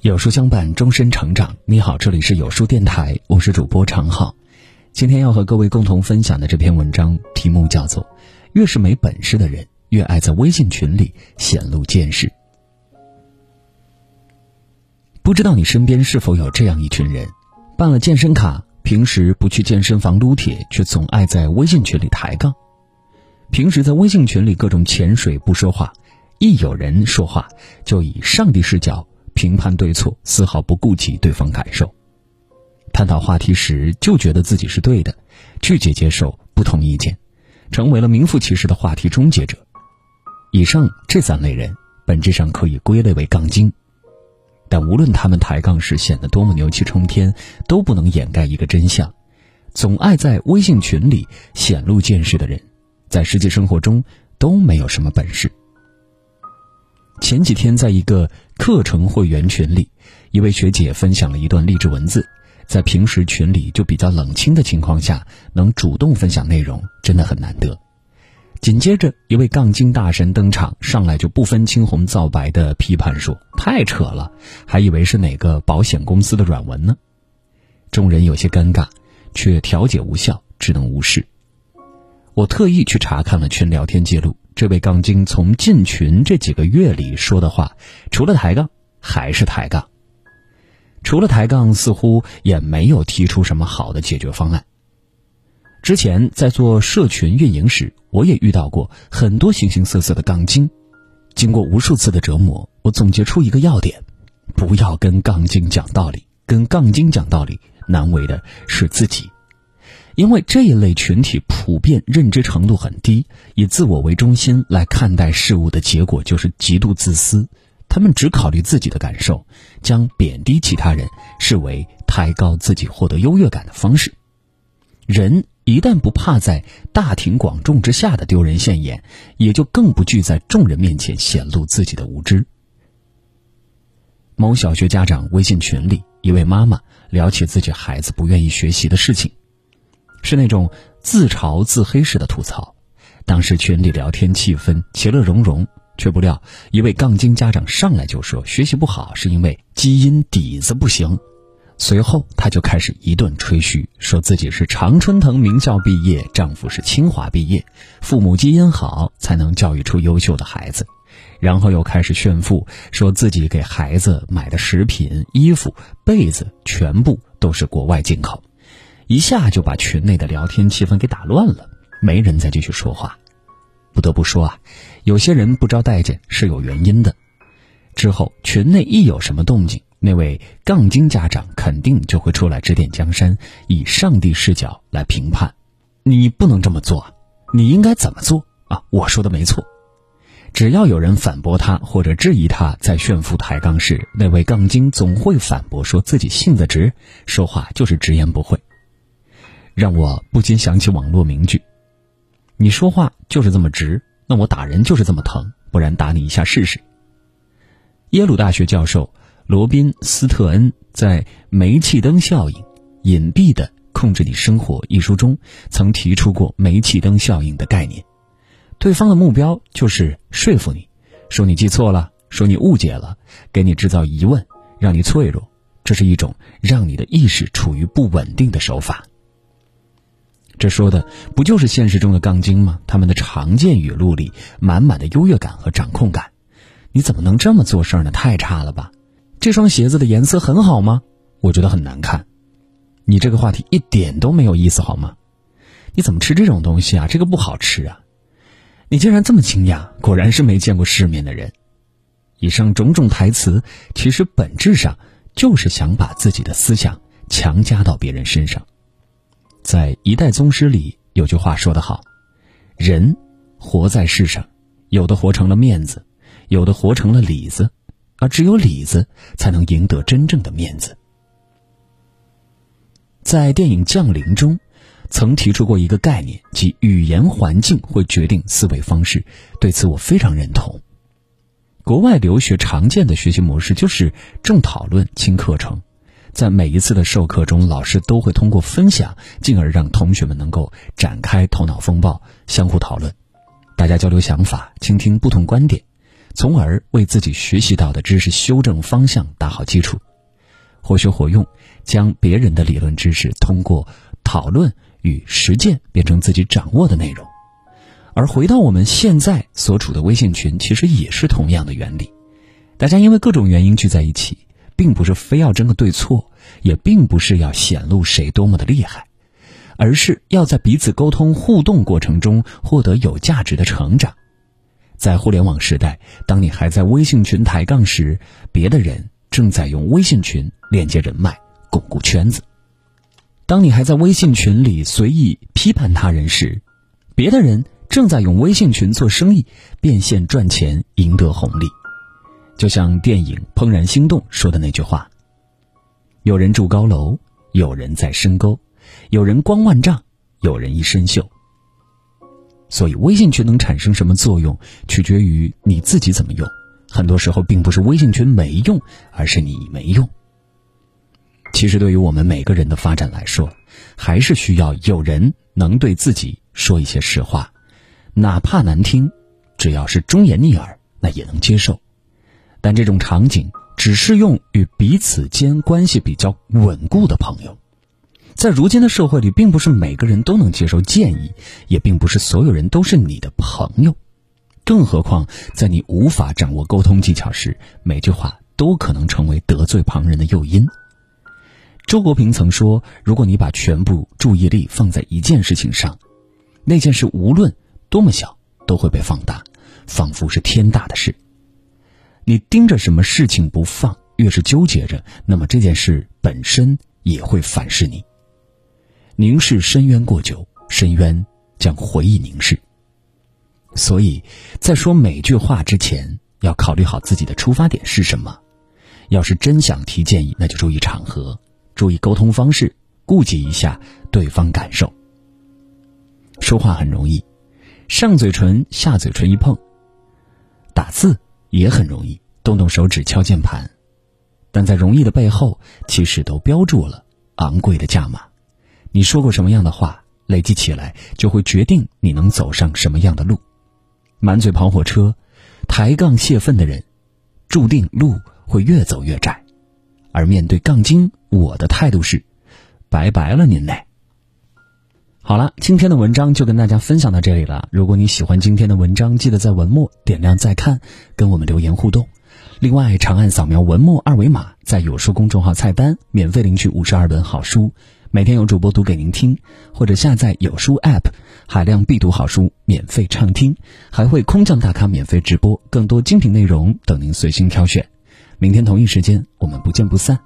有书相伴，终身成长。你好，这里是有书电台，我是主播常浩。今天要和各位共同分享的这篇文章题目叫做《越是没本事的人，越爱在微信群里显露见识》。不知道你身边是否有这样一群人，办了健身卡，平时不去健身房撸铁，却总爱在微信群里抬杠。平时在微信群里各种潜水不说话，一有人说话，就以上帝视角。评判对错，丝毫不顾及对方感受。探讨话题时，就觉得自己是对的，拒绝接受不同意见，成为了名副其实的话题终结者。以上这三类人，本质上可以归类为杠精。但无论他们抬杠时显得多么牛气冲天，都不能掩盖一个真相：总爱在微信群里显露见识的人，在实际生活中都没有什么本事。前几天，在一个课程会员群里，一位学姐分享了一段励志文字。在平时群里就比较冷清的情况下，能主动分享内容，真的很难得。紧接着，一位杠精大神登场，上来就不分青红皂白的批判说：“太扯了，还以为是哪个保险公司的软文呢。”众人有些尴尬，却调解无效，只能无视。我特意去查看了群聊天记录。这位杠精从进群这几个月里说的话，除了抬杠还是抬杠。除了抬杠，似乎也没有提出什么好的解决方案。之前在做社群运营时，我也遇到过很多形形色色的杠精。经过无数次的折磨，我总结出一个要点：不要跟杠精讲道理。跟杠精讲道理，难为的是自己。因为这一类群体普遍认知程度很低，以自我为中心来看待事物的结果就是极度自私。他们只考虑自己的感受，将贬低其他人视为抬高自己获得优越感的方式。人一旦不怕在大庭广众之下的丢人现眼，也就更不惧在众人面前显露自己的无知。某小学家长微信群里，一位妈妈聊起自己孩子不愿意学习的事情。是那种自嘲自黑式的吐槽，当时群里聊天气氛其乐融融，却不料一位杠精家长上来就说学习不好是因为基因底子不行，随后他就开始一顿吹嘘，说自己是常春藤名校毕业，丈夫是清华毕业，父母基因好才能教育出优秀的孩子，然后又开始炫富，说自己给孩子买的食品、衣服、被子全部都是国外进口。一下就把群内的聊天气氛给打乱了，没人再继续说话。不得不说啊，有些人不招待见是有原因的。之后群内一有什么动静，那位杠精家长肯定就会出来指点江山，以上帝视角来评判。你不能这么做，你应该怎么做啊？我说的没错。只要有人反驳他或者质疑他在炫富抬杠时，那位杠精总会反驳说自己性子直，说话就是直言不讳。让我不禁想起网络名句：“你说话就是这么直，那我打人就是这么疼，不然打你一下试试。”耶鲁大学教授罗宾斯特恩在《煤气灯效应：隐蔽的控制你生活》一书中曾提出过煤气灯效应的概念。对方的目标就是说服你，说你记错了，说你误解了，给你制造疑问，让你脆弱。这是一种让你的意识处于不稳定的手法。这说的不就是现实中的杠精吗？他们的常见语录里满满的优越感和掌控感，你怎么能这么做事呢？太差了吧！这双鞋子的颜色很好吗？我觉得很难看。你这个话题一点都没有意思好吗？你怎么吃这种东西啊？这个不好吃啊！你竟然这么惊讶，果然是没见过世面的人。以上种种台词，其实本质上就是想把自己的思想强加到别人身上。在一代宗师里有句话说得好：“人活在世上，有的活成了面子，有的活成了里子，而只有里子才能赢得真正的面子。”在电影《降临》中，曾提出过一个概念，即语言环境会决定思维方式。对此，我非常认同。国外留学常见的学习模式就是重讨论轻课程。在每一次的授课中，老师都会通过分享，进而让同学们能够展开头脑风暴，相互讨论，大家交流想法，倾听不同观点，从而为自己学习到的知识修正方向打好基础，活学活用，将别人的理论知识通过讨论与实践变成自己掌握的内容。而回到我们现在所处的微信群，其实也是同样的原理。大家因为各种原因聚在一起，并不是非要争个对错，也并不是要显露谁多么的厉害。而是要在彼此沟通互动过程中获得有价值的成长。在互联网时代，当你还在微信群抬杠时，别的人正在用微信群链接人脉、巩固圈子；当你还在微信群里随意批判他人时，别的人正在用微信群做生意、变现赚钱、赢得红利。就像电影《怦然心动》说的那句话：“有人住高楼，有人在深沟。”有人光万丈，有人一身锈。所以，微信群能产生什么作用，取决于你自己怎么用。很多时候，并不是微信群没用，而是你没用。其实，对于我们每个人的发展来说，还是需要有人能对自己说一些实话，哪怕难听，只要是忠言逆耳，那也能接受。但这种场景只适用与彼此间关系比较稳固的朋友。在如今的社会里，并不是每个人都能接受建议，也并不是所有人都是你的朋友。更何况，在你无法掌握沟通技巧时，每句话都可能成为得罪旁人的诱因。周国平曾说：“如果你把全部注意力放在一件事情上，那件事无论多么小，都会被放大，仿佛是天大的事。你盯着什么事情不放，越是纠结着，那么这件事本身也会反噬你。”凝视深渊过久，深渊将回忆凝视。所以，在说每句话之前，要考虑好自己的出发点是什么。要是真想提建议，那就注意场合，注意沟通方式，顾及一下对方感受。说话很容易，上嘴唇下嘴唇一碰；打字也很容易，动动手指敲键盘。但在容易的背后，其实都标注了昂贵的价码。你说过什么样的话，累积起来就会决定你能走上什么样的路。满嘴跑火车、抬杠泄愤的人，注定路会越走越窄。而面对杠精，我的态度是：拜拜了您嘞。好了，今天的文章就跟大家分享到这里了。如果你喜欢今天的文章，记得在文末点亮再看，跟我们留言互动。另外，长按扫描文末二维码，在有书公众号菜单免费领取五十二本好书。每天有主播读给您听，或者下载有书 App，海量必读好书免费畅听，还会空降大咖免费直播，更多精品内容等您随心挑选。明天同一时间，我们不见不散。